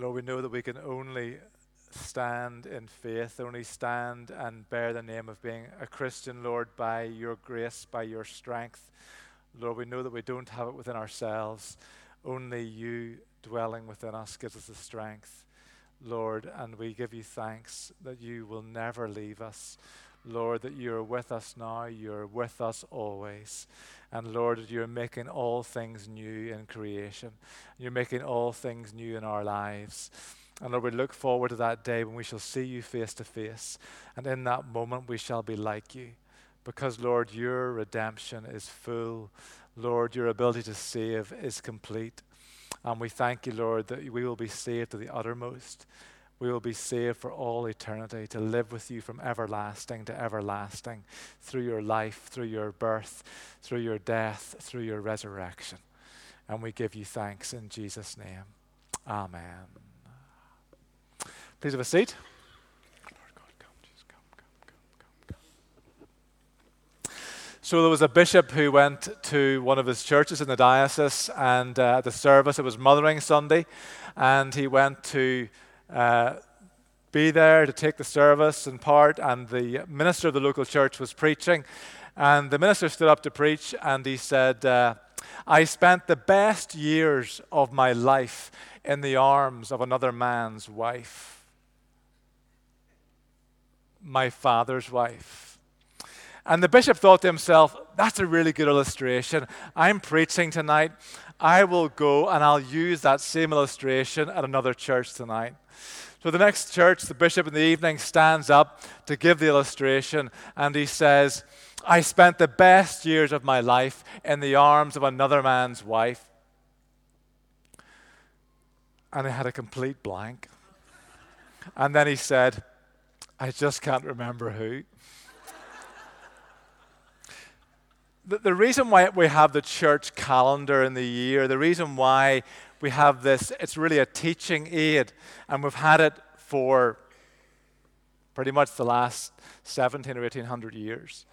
Lord, we know that we can only stand in faith, only stand and bear the name of being a Christian, Lord, by your grace, by your strength. Lord, we know that we don't have it within ourselves. Only you dwelling within us gives us the strength, Lord, and we give you thanks that you will never leave us. Lord, that you're with us now, you're with us always. And Lord, you're making all things new in creation. You're making all things new in our lives. And Lord, we look forward to that day when we shall see you face to face. And in that moment, we shall be like you. Because, Lord, your redemption is full. Lord, your ability to save is complete. And we thank you, Lord, that we will be saved to the uttermost. We will be saved for all eternity to live with you from everlasting to everlasting through your life, through your birth, through your death, through your resurrection. And we give you thanks in Jesus' name. Amen. Please have a seat. So there was a bishop who went to one of his churches in the diocese, and uh, the service, it was Mothering Sunday, and he went to uh, be there to take the service in part, and the minister of the local church was preaching, and the minister stood up to preach, and he said, uh, "I spent the best years of my life in the arms of another man's wife." my father's wife. And the bishop thought to himself, that's a really good illustration. I'm preaching tonight. I will go and I'll use that same illustration at another church tonight. So the next church, the bishop in the evening stands up to give the illustration and he says, I spent the best years of my life in the arms of another man's wife. And he had a complete blank. And then he said, I just can't remember who. The, the reason why we have the church calendar in the year, the reason why we have this, it's really a teaching aid, and we've had it for pretty much the last 17 or 1800 years,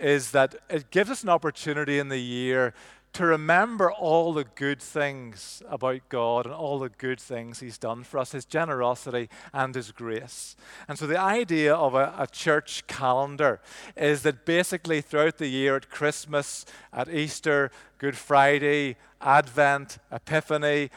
is that it gives us an opportunity in the year to remember all the good things about God and all the good things He's done for us, His generosity and His grace. And so, the idea of a, a, church calendar is that basically throughout the year, at Christmas, at Easter, Good Friday, Advent, Epiphany,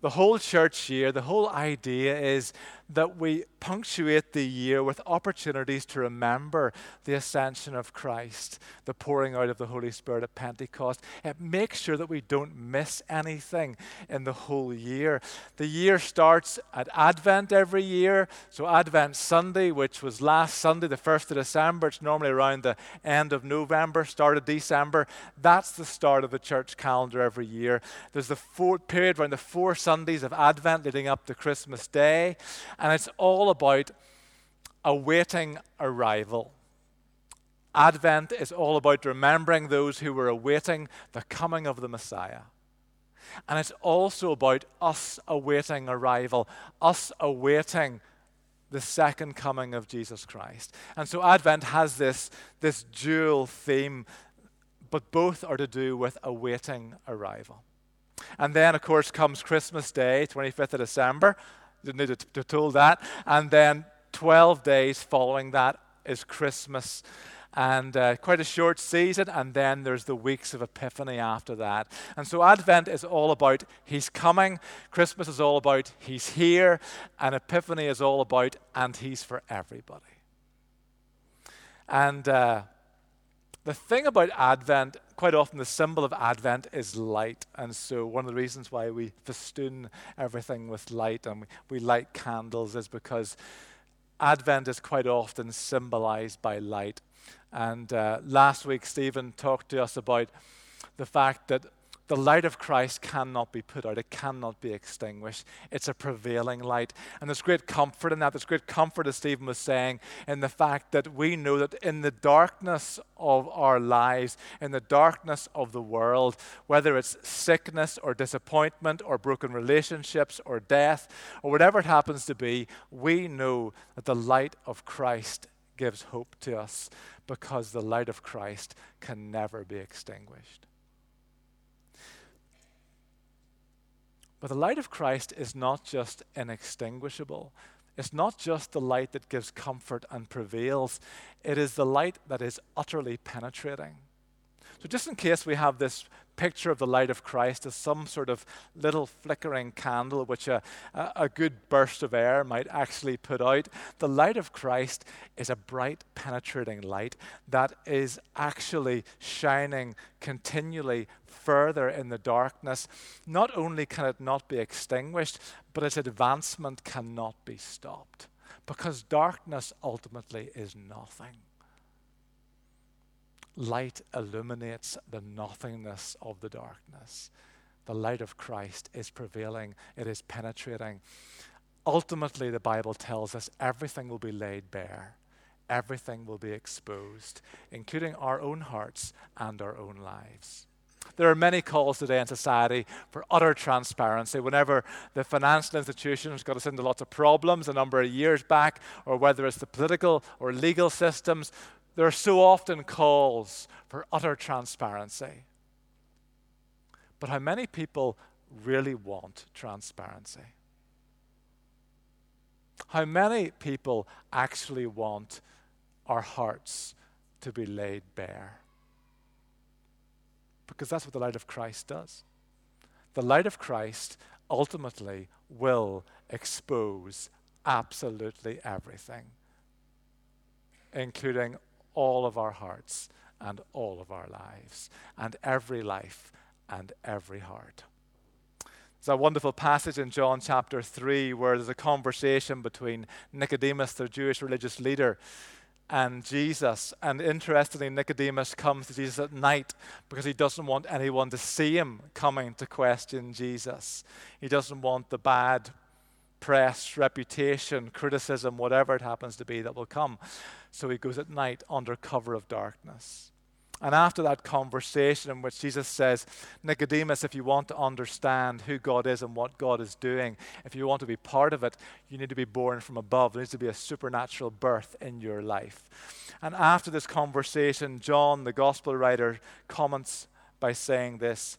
the whole church year, the whole idea is that we punctuate the year with opportunities to remember the ascension of Christ, the pouring out of the Holy Spirit at Pentecost. It makes sure that we don't miss anything in the whole year. The year starts at Advent every year. So, Advent Sunday, which was last Sunday, the 1st of December, it's normally around the end of November, start of December. That's the start of the church calendar every year. There's the four, period around the four Sundays of Advent leading up to Christmas Day. And it's all about awaiting arrival. Advent is all about remembering those who were awaiting the coming of the Messiah. And it's also about us awaiting arrival, us awaiting the second coming of Jesus Christ. And so Advent has this, this dual theme, but both are to do with awaiting arrival. And then, of course, comes Christmas Day, 25th of December, to, to told that. And then 12 days following that is Christmas. And uh, quite a short season, and then there's the weeks of Epiphany after that. And so Advent is all about He's coming, Christmas is all about He's here, and Epiphany is all about and He's for everybody. And uh, the thing about Advent, quite often the symbol of Advent is light. And so, one of the reasons why we festoon everything with light and we light candles is because Advent is quite often symbolized by light. And uh, last week, Stephen talked to us about the fact that the light of Christ cannot be put out, it cannot be extinguished. It's a prevailing light. And there's great comfort in that. There's great comfort, as Stephen was saying, in the fact that we know that in the darkness of our lives, in the darkness of the world, whether it's sickness or disappointment or broken relationships or death or whatever it happens to be, we know that the light of Christ gives hope to us because the light of Christ can never be extinguished. But the light of Christ is not just inextinguishable. It's not just the light that gives comfort and prevails, it is the light that is utterly penetrating. So, just in case we have this picture of the light of Christ as some sort of little flickering candle which a, a, good burst of air might actually put out, the light of Christ is a bright, penetrating light that is actually shining continually further in the darkness. Not only can it not be extinguished, but its advancement cannot be stopped because darkness ultimately is nothing light illuminates the nothingness of the darkness. The light of Christ is prevailing, it is penetrating. Ultimately, the Bible tells us everything will be laid bare, everything will be exposed, including our own hearts and our own lives. There are many calls today in society for utter transparency. Whenever the financial institutions got us into lots of problems a number of years back, or whether it's the political or legal systems, there are so often calls for utter transparency. But how many people really want transparency? How many people actually want our hearts to be laid bare? Because that's what the light of Christ does. The light of Christ ultimately will expose absolutely everything, including all of our hearts and all of our lives, and every life and every heart. There's a wonderful passage in John chapter 3 where there's a conversation between Nicodemus, the Jewish religious leader, and Jesus. And interestingly, Nicodemus comes to Jesus at night because he doesn't want anyone to see him coming to question Jesus. He doesn't want the bad press, reputation, criticism, whatever it happens to be that will come. So he goes at night under cover of darkness. And after that conversation, in which Jesus says, Nicodemus, if you want to understand who God is and what God is doing, if you want to be part of it, you need to be born from above. There needs to be a supernatural birth in your life. And after this conversation, John, the gospel writer, comments by saying this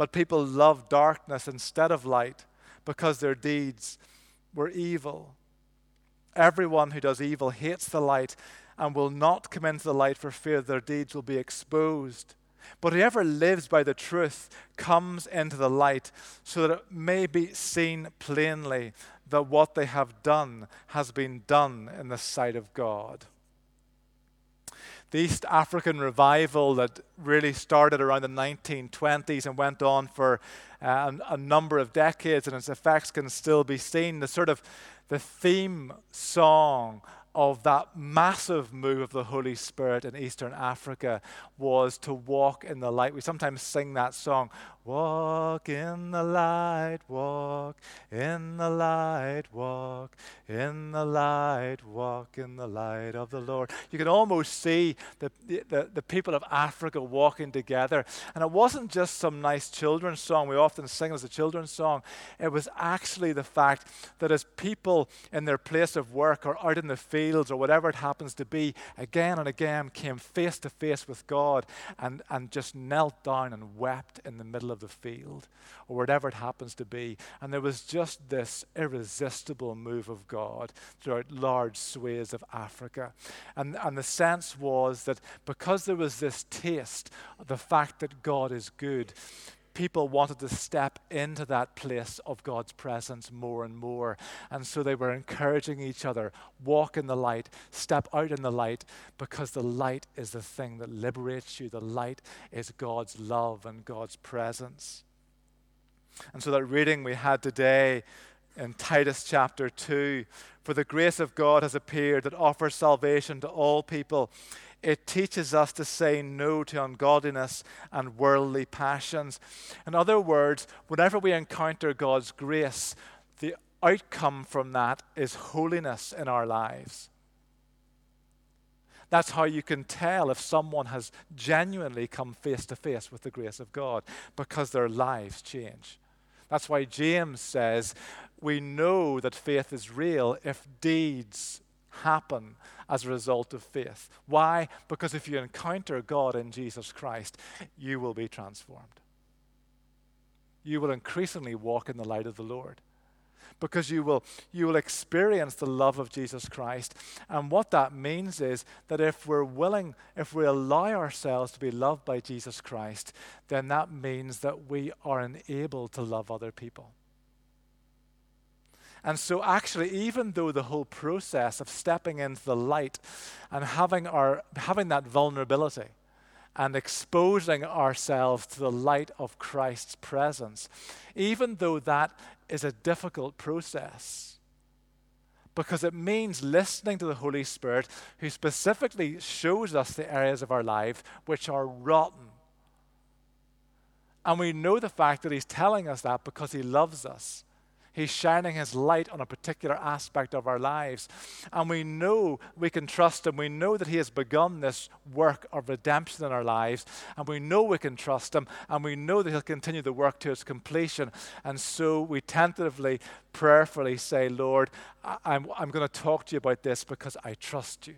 but people love darkness instead of light because their deeds were evil. Everyone who does evil hates the light and will not come into the light for fear their deeds will be exposed. But whoever lives by the truth comes into the light so that it may be seen plainly that what they have done has been done in the sight of God. The East African revival that really started around the 1920s and went on for uh, a number of decades, and its effects can still be seen. The sort of the theme song of that massive move of the Holy Spirit in Eastern Africa was to walk in the light. We sometimes sing that song, Walk in the light, walk in the light, walk in the light, walk in the light of the Lord. You can almost see the, the, the people of Africa walking together. And it wasn't just some nice children's song we often sing as a children's song, it was actually the fact that as people in their place of work or out in the fields or whatever it happens to be, again and again came face to face with God and, and just knelt down and wept in the middle of the field or whatever it happens to be. And there was just this irresistible move of God throughout large swathes of Africa. And, and the sense was that because there was this taste, the fact that God is good, people wanted to step into that place of God's presence more and more. And so they were encouraging each other walk in the light, step out in the light, because the light is the thing that liberates you. The light is God's love and God's presence. And so that reading we had today in Titus chapter 2 For the grace of God has appeared that offers salvation to all people it teaches us to say no to ungodliness and worldly passions. In other words, whenever we encounter God's grace, the outcome from that is holiness in our lives. That's how you can tell if someone has genuinely come face to face with the grace of God because their lives change. That's why James says we know that faith is real if deeds happen as a result of faith. Why? Because if you encounter God in Jesus Christ, you will be transformed. You will increasingly walk in the light of the Lord because you will, you will experience the love of Jesus Christ. And what that means is that if we're willing, if we allow ourselves to be loved by Jesus Christ, then that means that we are enabled to love other people. And so, actually, even though the whole process of stepping into the light and having, our, having that vulnerability and exposing ourselves to the light of Christ's presence, even though that is a difficult process because it means listening to the Holy Spirit, who specifically shows us the areas of our life which are rotten. And we know the fact that He's telling us that because He loves us. He's shining His light on a particular aspect of our lives. And we know we can trust Him. We know that He has begun this work of redemption in our lives. And we know we can trust Him. And we know that He'll continue the work to its completion. And so we tentatively, prayerfully say, Lord, I'm, I'm going to talk to you about this because I trust you.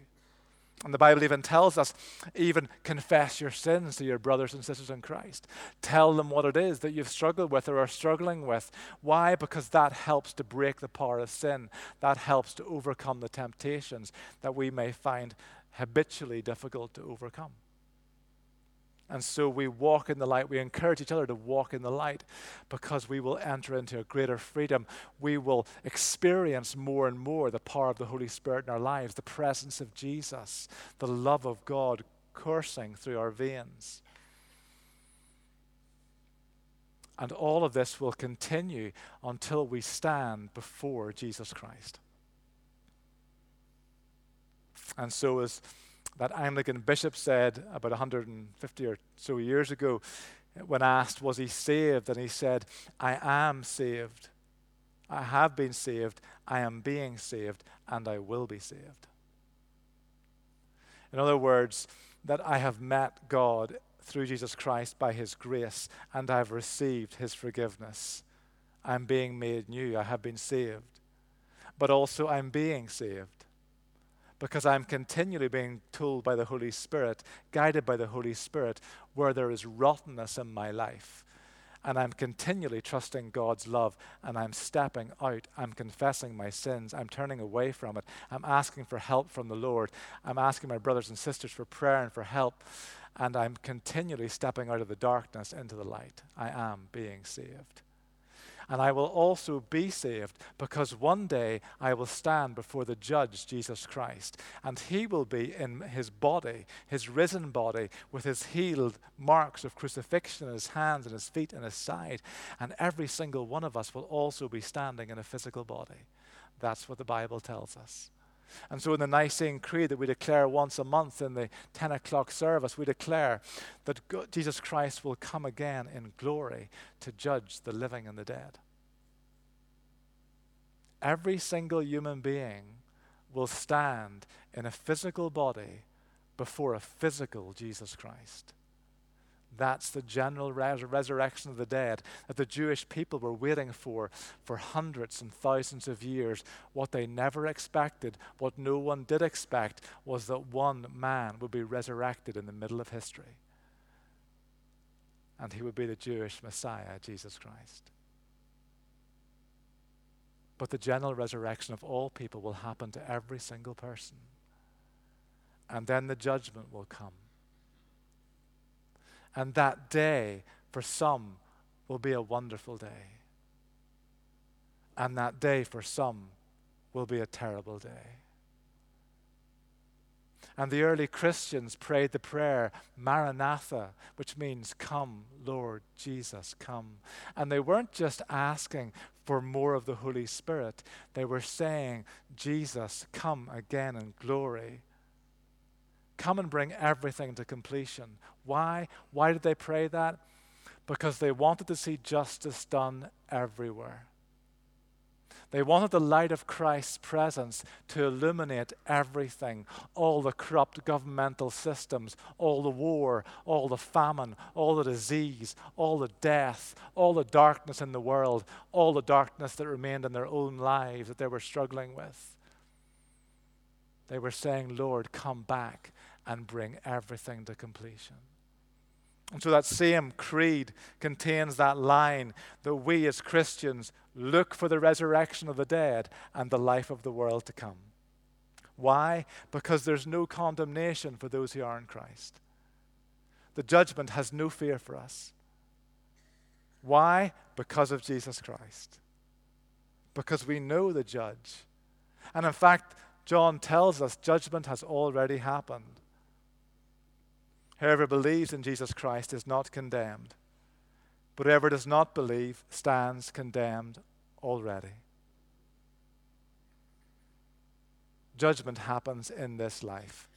And the Bible even tells us, even confess your sins to your brothers and sisters in Christ. Tell them what it is that you've struggled with or are struggling with. Why? Because that helps to break the power of sin. That helps to overcome the temptations that we may find habitually difficult to overcome. And so we walk in the light. We encourage each other to walk in the light because we will enter into a greater freedom. We will experience more and more the power of the Holy Spirit in our lives, the presence of Jesus, the love of God coursing through our veins. And all of this will continue until we stand before Jesus Christ. And so, as that Anglican bishop said about 150 or so years ago when asked, Was he saved? And he said, I am saved. I have been saved. I am being saved. And I will be saved. In other words, that I have met God through Jesus Christ by his grace and I have received his forgiveness. I'm being made new. I have been saved. But also, I'm being saved because I'm continually being told by the Holy Spirit, guided by the Holy Spirit, where there is rottenness in my life. And I'm continually trusting God's love, and I'm stepping out. I'm confessing my sins. I'm turning away from it. I'm asking for help from the Lord. I'm asking my brothers and sisters for prayer and for help. And I'm continually stepping out of the darkness into the light. I am being saved and I will also be saved because one day I will stand before the judge, Jesus Christ, and he will be in his body, his risen body, with his healed marks of crucifixion in his hands and his feet and his side. And every single one of us will also be standing in a physical body. That's what the Bible tells us. And so in the Nicene Creed that we declare once a month in the 10 o'clock service, we declare that God, Jesus Christ will come again in glory to judge the living and the dead. Every single human being will stand in a physical body before a physical Jesus Christ. That's the general res- resurrection of the dead that the Jewish people were waiting for for hundreds and thousands of years. What they never expected, what no one did expect, was that one man would be resurrected in the middle of history. And he would be the Jewish Messiah, Jesus Christ. But the general resurrection of all people will happen to every single person. And then the judgment will come. And that day, for some, will be a wonderful day. And that day, for some, will be a terrible day. And the early Christians prayed the prayer, Maranatha, which means, Come, Lord Jesus, come. And they weren't just asking for more of the Holy Spirit, they were saying, Jesus, come again in glory. Come and bring everything to completion. Why? Why did they pray that? Because they wanted to see justice done everywhere. They wanted the light of Christ's presence to illuminate everything all the corrupt governmental systems, all the war, all the famine, all the disease, all the death, all the darkness in the world, all the darkness that remained in their own lives that they were struggling with. They were saying, Lord, come back and bring everything to completion. And so that same creed contains that line that we as Christians look for the resurrection of the dead and the life of the world to come. Why? Because there's no condemnation for those who are in Christ. The judgment has no fear for us. Why? Because of Jesus Christ. Because we know the judge. And in fact, John tells us judgment has already happened. Whoever believes in Jesus Christ is not condemned, but whoever does not believe stands condemned already. Judgment happens in this life.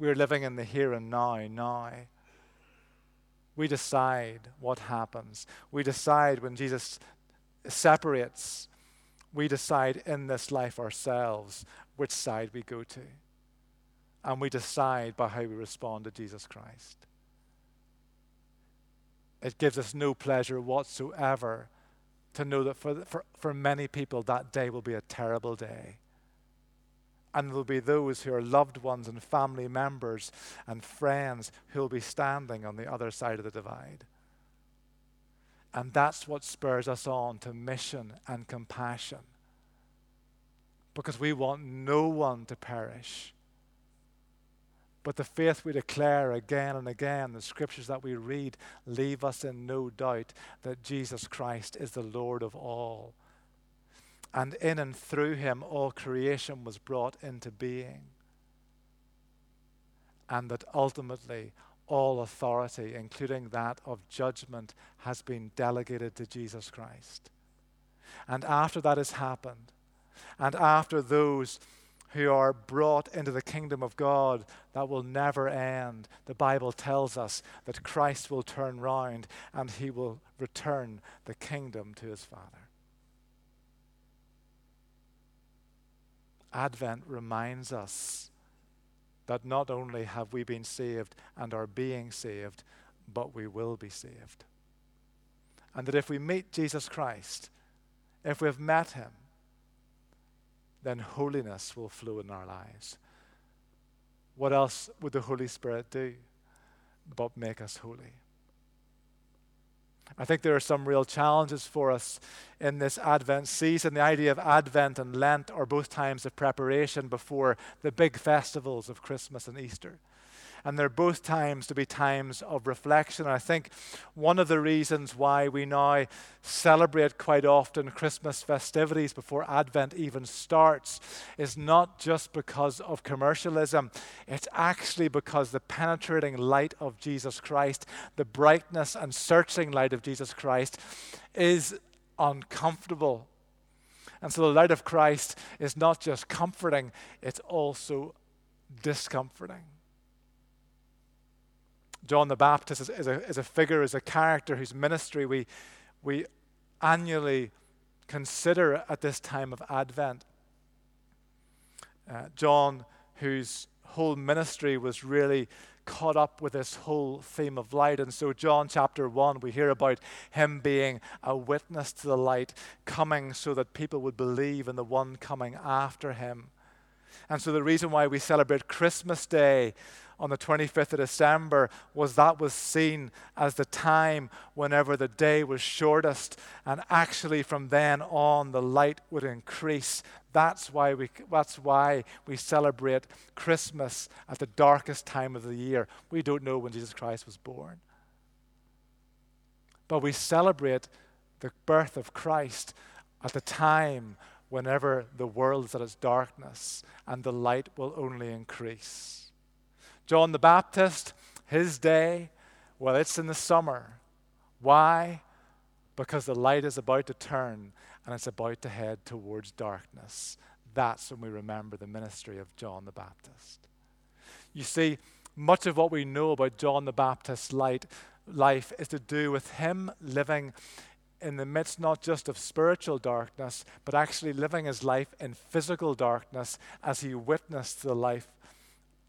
We're living in the here and now, now. We decide what happens. We decide when Jesus separates, we decide in this life ourselves which side we go to and we decide by how we respond to Jesus Christ. It gives us no pleasure whatsoever to know that for, for, for many people that day will be a terrible day. And there will be those who are loved ones and family members and friends who will be standing on the other side of the divide. And that's what spurs us on to mission and compassion. Because we want no one to perish but the faith we declare again and again, the scriptures that we read, leave us in no doubt that Jesus Christ is the Lord of all. And in and through him, all creation was brought into being. And that ultimately, all authority, including that of judgment, has been delegated to Jesus Christ. And after that has happened, and after those who are brought into the kingdom of God that will never end. The Bible tells us that Christ will turn round and he will return the kingdom to his Father. Advent reminds us that not only have we been saved and are being saved, but we will be saved. And that if we meet Jesus Christ, if we have met him, then holiness will flow in our lives. What else would the Holy Spirit do but make us holy? I think there are some real challenges for us in this Advent season. The idea of Advent and Lent are both times of preparation before the big festivals of Christmas and Easter and they're both times to be times of reflection. I think one of the reasons why we now celebrate quite often Christmas festivities before Advent even starts is not just because of commercialism, it's actually because the penetrating light of Jesus Christ, the brightness and searching light of Jesus Christ, is uncomfortable. And so the light of Christ is not just comforting, it's also discomforting. John the Baptist is, is, a, is a figure, is a character whose ministry we, we annually consider at this time of Advent. Uh, John, whose whole ministry was really caught up with this whole theme of light. And so, John chapter 1, we hear about him being a witness to the light, coming so that people would believe in the one coming after him. And so, the reason why we celebrate Christmas Day on the 25th of December was that was seen as the time whenever the day was shortest, and actually from then on the light would increase. That's why we, that's why we celebrate Christmas at the darkest time of the year. We don't know when Jesus Christ was born. But we celebrate the birth of Christ at the time whenever the world is at its darkness and the light will only increase. John the Baptist, his day, well, it's in the summer. Why? Because the light is about to turn and it's about to head towards darkness. That's when we remember the ministry of John the Baptist. You see, much of what we know about John the Baptist's light, life is to do with him living in the midst not just of spiritual darkness, but actually living his life in physical darkness as he witnessed the life,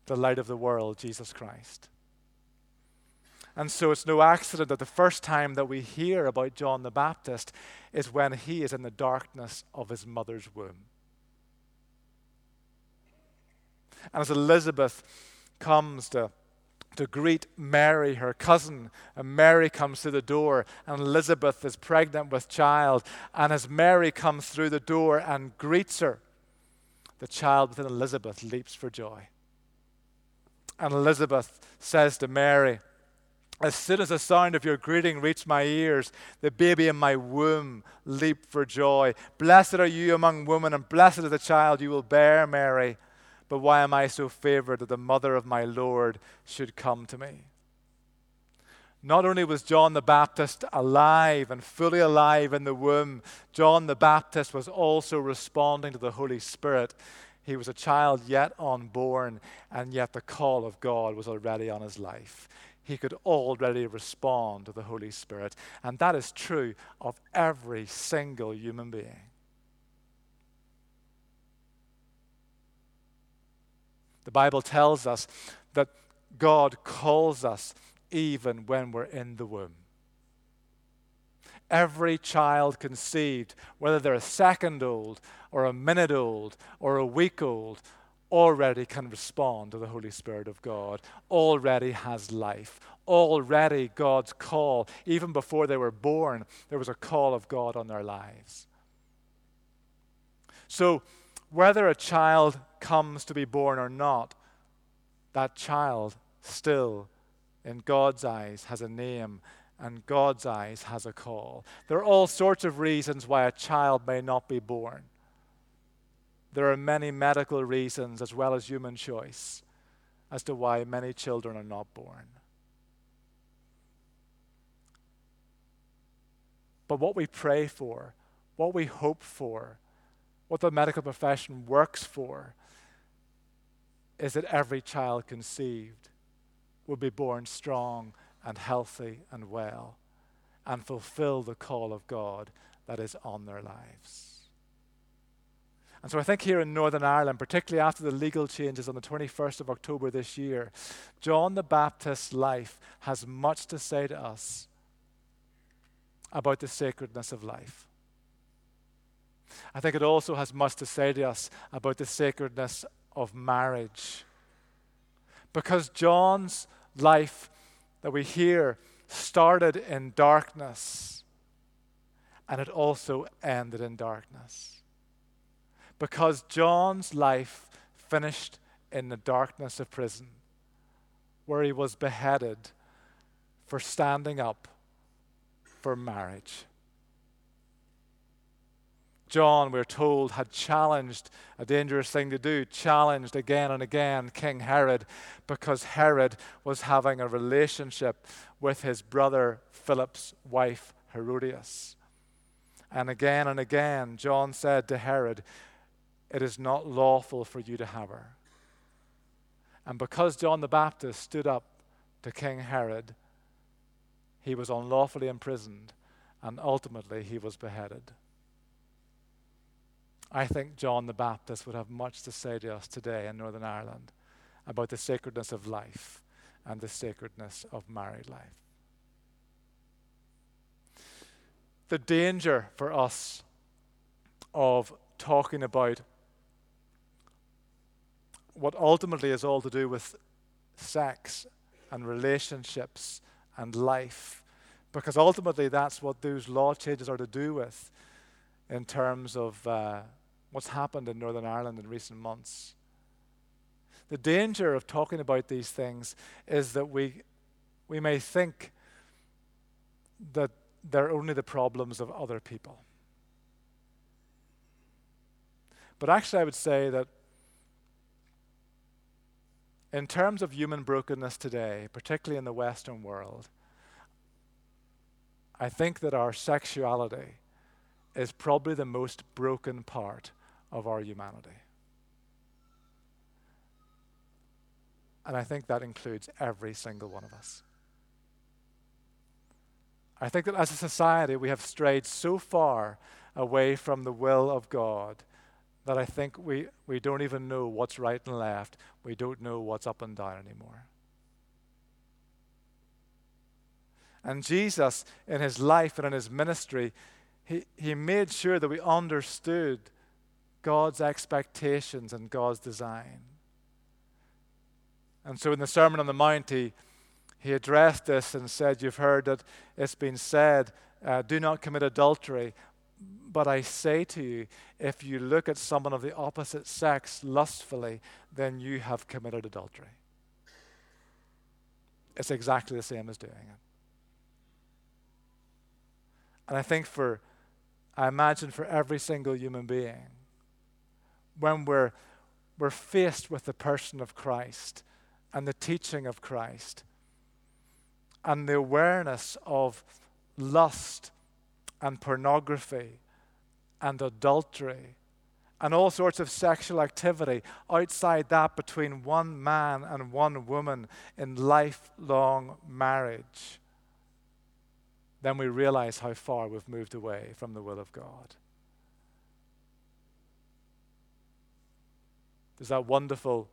the light of the world, Jesus Christ. And so it's no accident that the first time that we hear about John the Baptist is when he is in the darkness of his mother's womb. And as Elizabeth comes to, to greet Mary, her cousin, and Mary comes to the door, and Elizabeth is pregnant with child. And as Mary comes through the door and greets her, the child within Elizabeth leaps for joy. And Elizabeth says to Mary, as soon as the sound of your greeting reached my ears, the baby in my womb leaped for joy. Blessed are you among women, and blessed is the child you will bear, Mary. But why am I so favored that the mother of my Lord should come to me? Not only was John the Baptist alive and fully alive in the womb, John the Baptist was also responding to the Holy Spirit. He was a child yet unborn, and yet the call of God was already on his life. He could already respond to the Holy Spirit. And that is true of every single human being. The Bible tells us that God calls us even when we're in the womb. Every child conceived, whether they're a second old or a minute old or a week old, already can respond to the Holy Spirit of God, already has life. Already, God's call, even before they were born, there was a call of God on their lives. So, whether a child comes to be born or not, that child still, in God's eyes, has a name and God's eyes has a call. There are all sorts of reasons why a child may not be born. There are many medical reasons as well as human choice as to why many children are not born. But what we pray for, what we hope for, what the medical profession works for is that every child conceived will be born strong and healthy and well and fulfill the call of God that is on their lives. And so I think here in Northern Ireland, particularly after the legal changes on the 21st of October this year, John the Baptist's life has much to say to us about the sacredness of life. I think it also has much to say to us about the sacredness of marriage. Because John's life that we hear started in darkness and it also ended in darkness. Because John's life finished in the darkness of prison, where he was beheaded for standing up for marriage. John, we're told, had challenged a dangerous thing to do, challenged again and again King Herod because Herod was having a relationship with his brother Philip's wife, Herodias. And again and again, John said to Herod, It is not lawful for you to have her. And because John the Baptist stood up to King Herod, he was unlawfully imprisoned and ultimately he was beheaded. I think John the Baptist would have much to say to us today in Northern Ireland about the sacredness of life and the sacredness of married life. The danger for us of talking about what ultimately is all to do with sex and relationships and life, because ultimately that's what those law changes are to do with in terms of uh, what's happened in Northern Ireland in recent months. The danger of talking about these things is that we, we may think that they're only the problems of other people. But actually, I would say that in terms of human brokenness today, particularly in the Western world, I think that our sexuality is probably the most broken part of our humanity. And I think that includes every single one of us. I think that as a society, we have strayed so far away from the will of God that I think we, we don't even know what's right and left. We don't know what's up and down anymore. And Jesus, in his life and in his ministry, he, he made sure that we understood God's expectations and God's design. And so in the Sermon on the Mount, he, he addressed this and said, You've heard that it's been said, uh, do not commit adultery. But I say to you, if you look at someone of the opposite sex lustfully, then you have committed adultery. It's exactly the same as doing it. And I think for, I imagine for every single human being, when we're, we're faced with the person of Christ and the teaching of Christ and the awareness of lust and pornography and adultery and all sorts of sexual activity outside that between one man and one woman in lifelong marriage, then we realize how far we've moved away from the will of God. There's that wonderful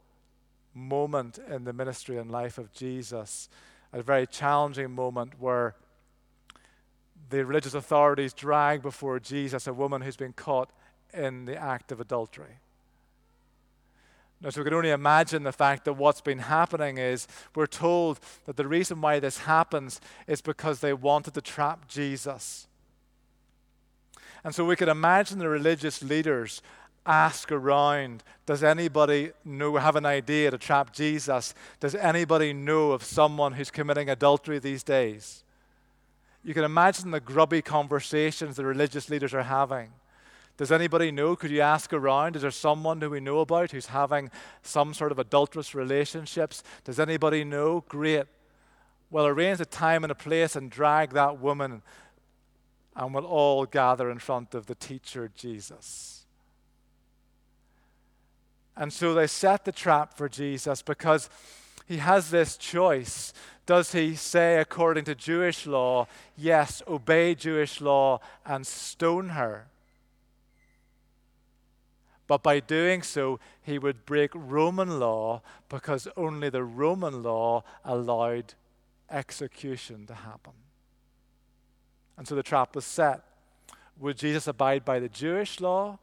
moment in the ministry and life of Jesus, a very challenging moment where the religious authorities drag before Jesus a woman who's been caught in the act of adultery. Now, so we can only imagine the fact that what's been happening is we're told that the reason why this happens is because they wanted to trap Jesus. And so we can imagine the religious leaders ask around Does anybody know, have an idea to trap Jesus? Does anybody know of someone who's committing adultery these days? You can imagine the grubby conversations the religious leaders are having. Does anybody know? Could you ask around? Is there someone who we know about who's having some sort of adulterous relationships? Does anybody know? Great. Well, arrange a time and a place and drag that woman, and we'll all gather in front of the teacher Jesus. And so they set the trap for Jesus because he has this choice. Does he say, according to Jewish law, yes, obey Jewish law and stone her? But by doing so, he would break Roman law because only the Roman law allowed execution to happen. And so the trap was set. Would Jesus abide by the Jewish law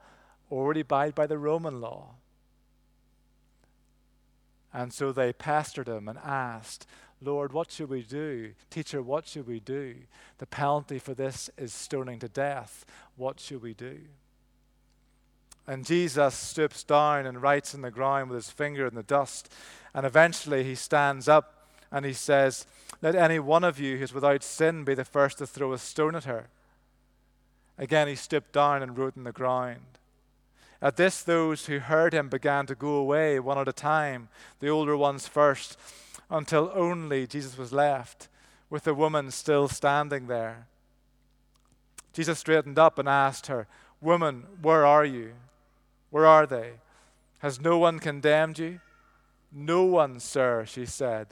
or would he abide by the Roman law? And so they pestered him and asked, Lord, what should we do? Teacher, what should we do? The penalty for this is stoning to death. What should we do? And Jesus stoops down and writes in the ground with his finger in the dust. And eventually he stands up and he says, Let any one of you who is without sin be the first to throw a stone at her. Again he stooped down and wrote in the ground. At this, those who heard him began to go away one at a time, the older ones first, until only Jesus was left, with the woman still standing there. Jesus straightened up and asked her, Woman, where are you? Where are they? Has no one condemned you? No one, sir, she said.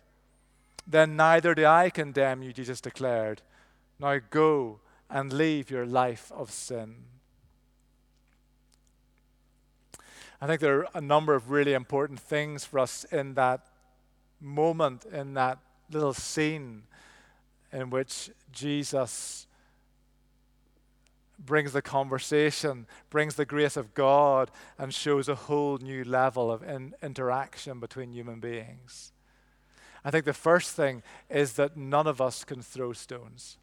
Then neither do I condemn you, Jesus declared. Now go and leave your life of sin. I think there are a number of really important things for us in that moment, in that little scene in which Jesus brings the conversation, brings the grace of God, and shows a whole new level of in- interaction between human beings. I think the first thing is that none of us can throw stones.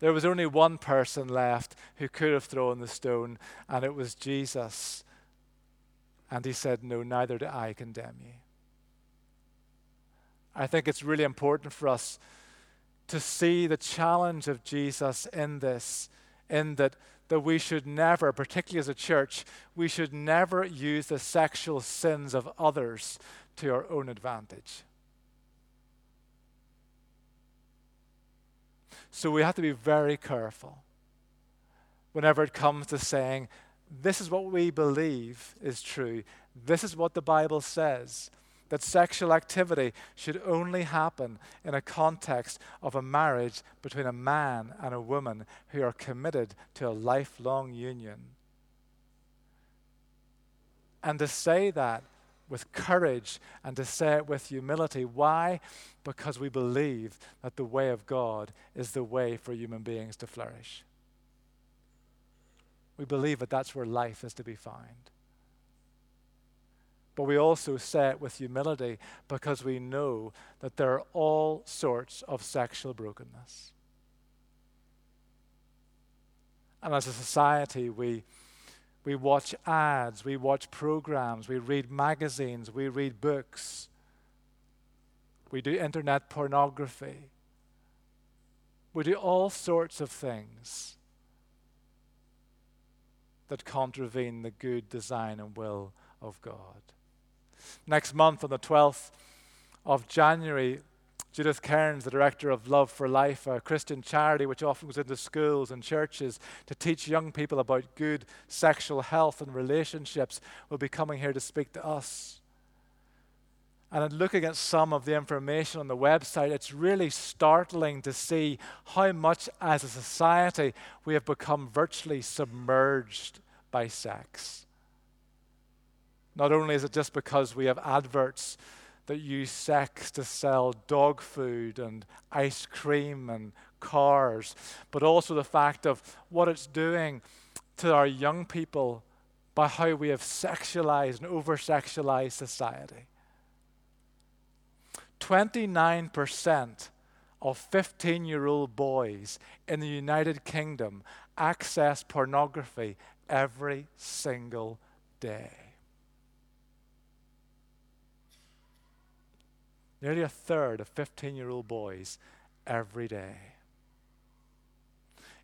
There was only one person left who could have thrown the stone, and it was Jesus. And he said, No, neither do I condemn you. I think it's really important for us to see the challenge of Jesus in this, in that, that we should never, particularly as a church, we should never use the sexual sins of others to our own advantage. So we have to be very careful whenever it comes to saying, this is what we believe is true, this is what the Bible says. that sexual activity should only happen in a context of a marriage between a man and a woman who are committed to a lifelong union. And to say that with courage and to say it with humility. Why? Because we believe that the way of God is the way for human beings to flourish. We believe that that's where life is to be found. But we also say it with humility because we know that there are all sorts of sexual brokenness. And as a society, we, we watch ads, we watch programs, we read magazines, we read books, we do internet pornography, we do all sorts of things that contravene the good design and will of God. Next month, on the 12th of January, Judith Cairns, the director of Love for Life, a Christian charity which often goes into schools and churches to teach young people about good sexual health and relationships, will be coming here to speak to us. And in looking at some of the information on the website, it's really startling to see how much as a society we have become virtually submerged by sex. Not only is it just because we have adverts that use sex to sell dog food and ice cream and cars, but also the fact of what it's doing to our young people by how we have sexualized and over sexualized society. 29% of 15 year old boys in the United Kingdom access pornography every single day. Nearly a third of 15 year old boys every day.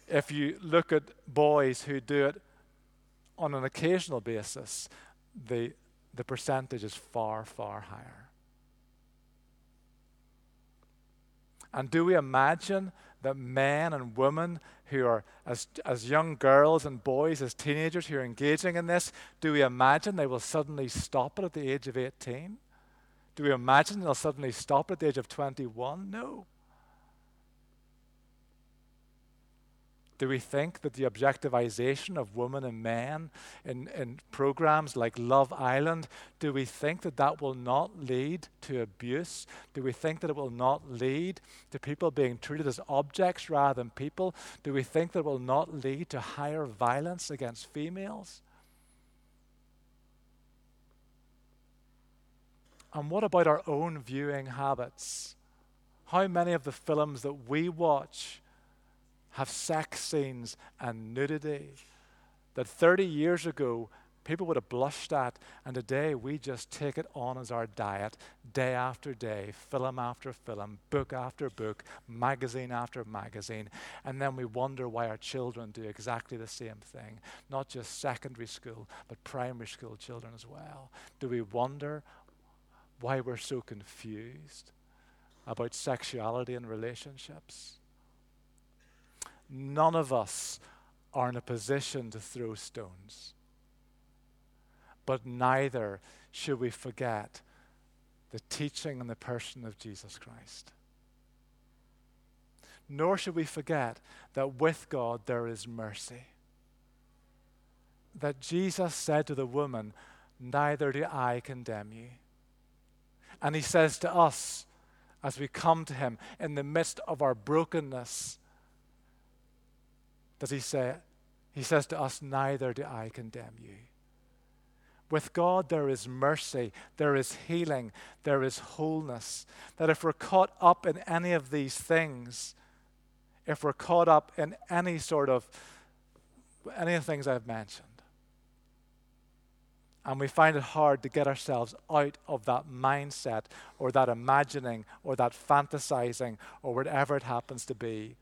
If you look at boys who do it on an occasional basis, the, the percentage is far, far higher. And do we imagine that men and women who are as, as young girls and boys, as teenagers who are engaging in this, do we imagine they will suddenly stop it at the age of 18? Do we imagine they'll suddenly stop at the age of 21? No. Do we think that the objectivization of women and men in, in programs like Love Island, do we think that that will not lead to abuse? Do we think that it will not lead to people being treated as objects rather than people? Do we think that it will not lead to higher violence against females? And what about our own viewing habits? How many of the films that we watch have sex scenes and nudity that 30 years ago people would have blushed at, and today we just take it on as our diet, day after day, film after film, book after book, magazine after magazine, and then we wonder why our children do exactly the same thing. Not just secondary school, but primary school children as well. Do we wonder why we're so confused about sexuality and relationships. None of us are in a position to throw stones, but neither should we forget the teaching and the person of Jesus Christ. Nor should we forget that with God there is mercy. That Jesus said to the woman, Neither do I condemn you. And he says to us, as we come to him in the midst of our brokenness, does he say, he says to us, Neither do I condemn you. With God, there is mercy, there is healing, there is wholeness. That if we're caught up in any of these things, if we're caught up in any sort of any of the things I've mentioned, and we find it hard to get ourselves out of that mindset or that imagining or that fantasizing or whatever it happens to be.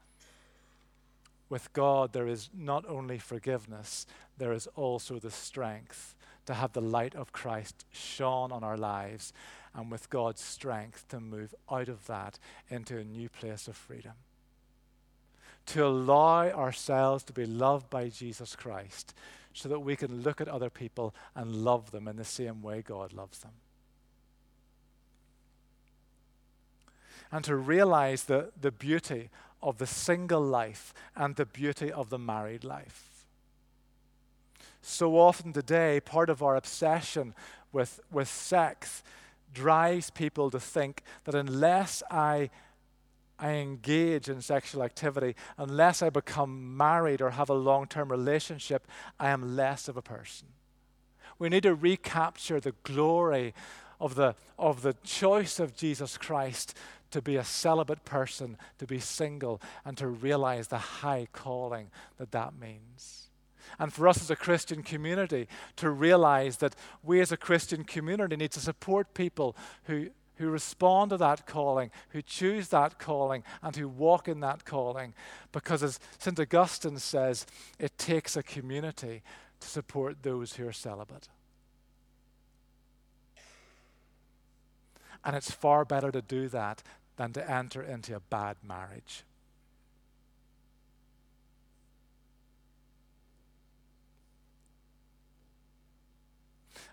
With God, there is not only forgiveness, there is also the strength to have the light of Christ shone on our lives, and with God's strength to move out of that into a new place of freedom. To allow ourselves to be loved by Jesus Christ so that we can look at other people and love them in the same way God loves them. and to realize the, the beauty of the single life and the beauty of the married life. So often today, part of our obsession with, with sex drives people to think that unless I, I engage in sexual activity, unless I become married or have a long term relationship, I am less of a person. We need to recapture the glory of the, of the choice of Jesus Christ to be a celibate person, to be single, and to realize the high calling that that means. And for us as a Christian community to realize that we as a Christian community need to support people who, who respond to that calling, who choose that calling, and who walk in that calling. Because as St. Augustine says, it takes a community to support those who are celibate. And it's far better to do that than to enter into a bad marriage.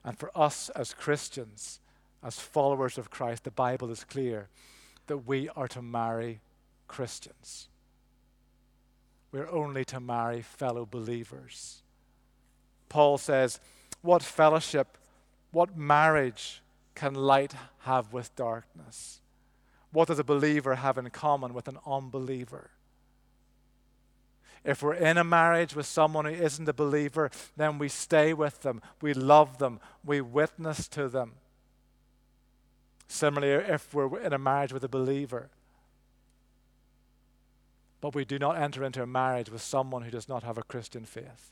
And for us as Christians, as followers of Christ, the Bible is clear that we are to marry Christians. We're only to marry fellow believers. Paul says, What fellowship, what marriage can light have with darkness? What does a believer have in common with an unbeliever? If we're in a marriage with someone who isn't a believer, then we stay with them, we love them, we witness to them. Similarly, if we're in a marriage with a believer, but we do not enter into a marriage with someone who does not have a Christian faith.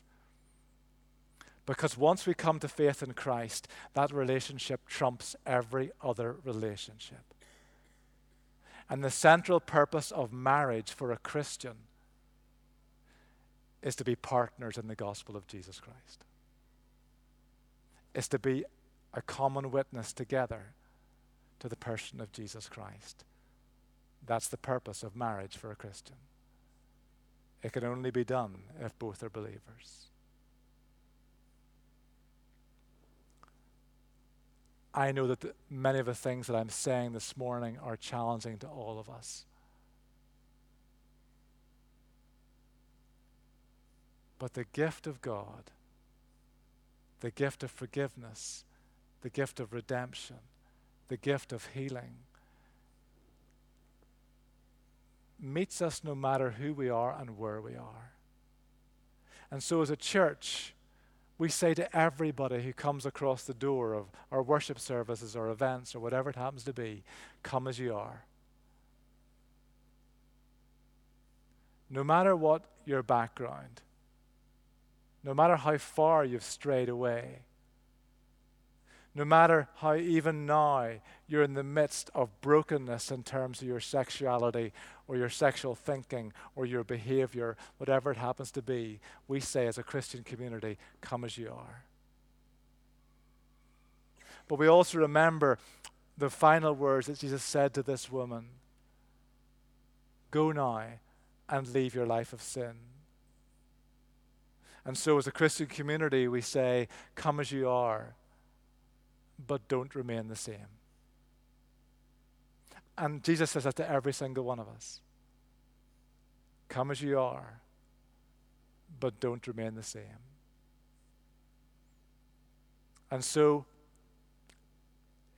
Because once we come to faith in Christ, that relationship trumps every other relationship. And the central purpose of marriage for a Christian is to be partners in the gospel of Jesus Christ, is to be a common witness together to the person of Jesus Christ. That's the purpose of marriage for a Christian. It can only be done if both are believers. I know that the, many of the things that I'm saying this morning are challenging to all of us. But the gift of God, the gift of forgiveness, the gift of redemption, the gift of healing, meets us no matter who we are and where we are. And so, as a church, we say to everybody who comes across the door of our worship services or events or whatever it happens to be come as you are. No matter what your background, no matter how far you've strayed away, no matter how even now you're in the midst of brokenness in terms of your sexuality or your sexual thinking or your behavior, whatever it happens to be, we say as a Christian community, come as you are. But we also remember the final words that Jesus said to this woman Go now and leave your life of sin. And so, as a Christian community, we say, Come as you are but don't remain the same. And Jesus says that to every single one of us. Come as you are, but don't remain the same. And so,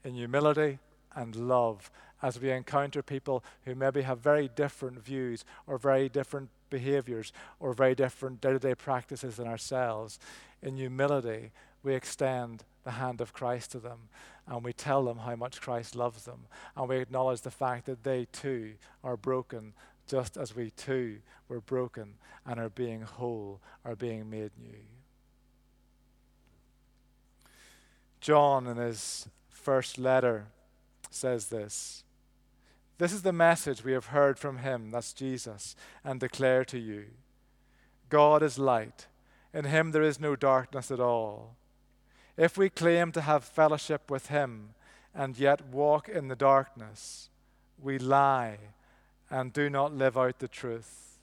in humility and love, as we encounter people who maybe have very different views or very different behaviors or very different day to day practices than ourselves, in humility, we extend the hand of Christ to them and we tell them how much Christ loves them and we acknowledge the fact that they too are broken just as we too were broken and are being whole, are being made new. John, in his first letter, says this This is the message we have heard from him, that's Jesus, and declare to you God is light. In him there is no darkness at all. If we claim to have fellowship with Him and yet walk in the darkness, we lie and do not live out the truth.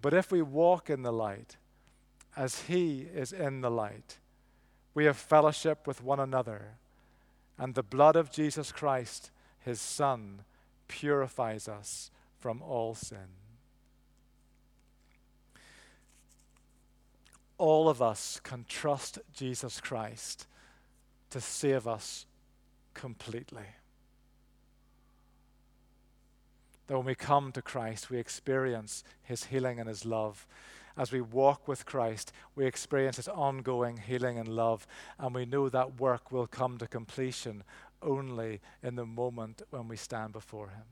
But if we walk in the light, as He is in the light, we have fellowship with one another, and the blood of Jesus Christ, His Son, purifies us from all sin. All of us can trust Jesus Christ to save us completely. That when we come to Christ, we experience His healing and His love. As we walk with Christ, we experience His ongoing healing and love, and we know that work will come to completion only in the moment when we stand before Him.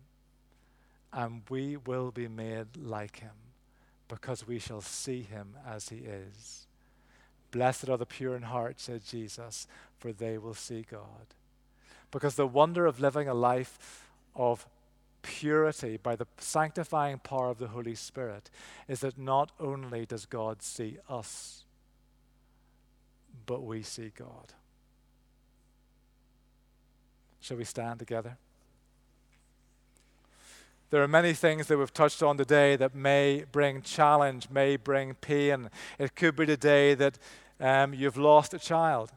And we will be made like Him because we shall see Him as He is. Blessed are the pure in heart, said Jesus, for they will see God. Because the wonder of living a life of purity by the sanctifying power of the Holy Spirit is that not only does God see us, but we see God. Shall we stand together? There are many things that we've touched on today that may bring challenge, may bring pain. It could be the day that um, you've lost a child.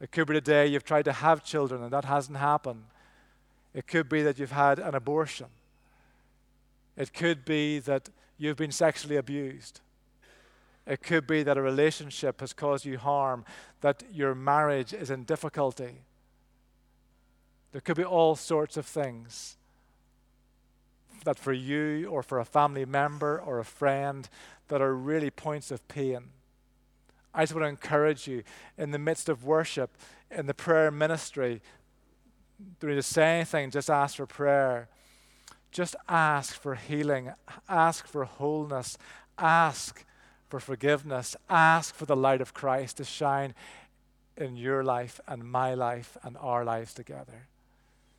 It could be the day you've tried to have children and that hasn't happened. It could be that you've had an abortion. It could be that you've been sexually abused. It could be that a relationship has caused you harm, that your marriage is in difficulty. There could be all sorts of things that for you or for a family member or a friend that are really points of pain. I just want to encourage you in the midst of worship, in the prayer ministry, don't need to say anything, just ask for prayer. Just ask for healing, ask for wholeness, ask for forgiveness, ask for the light of Christ to shine in your life and my life and our lives together.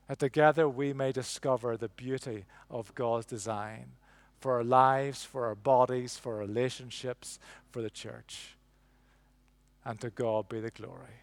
That together we may discover the beauty of God's design for our lives, for our bodies, for our relationships, for the church. And to God be the glory.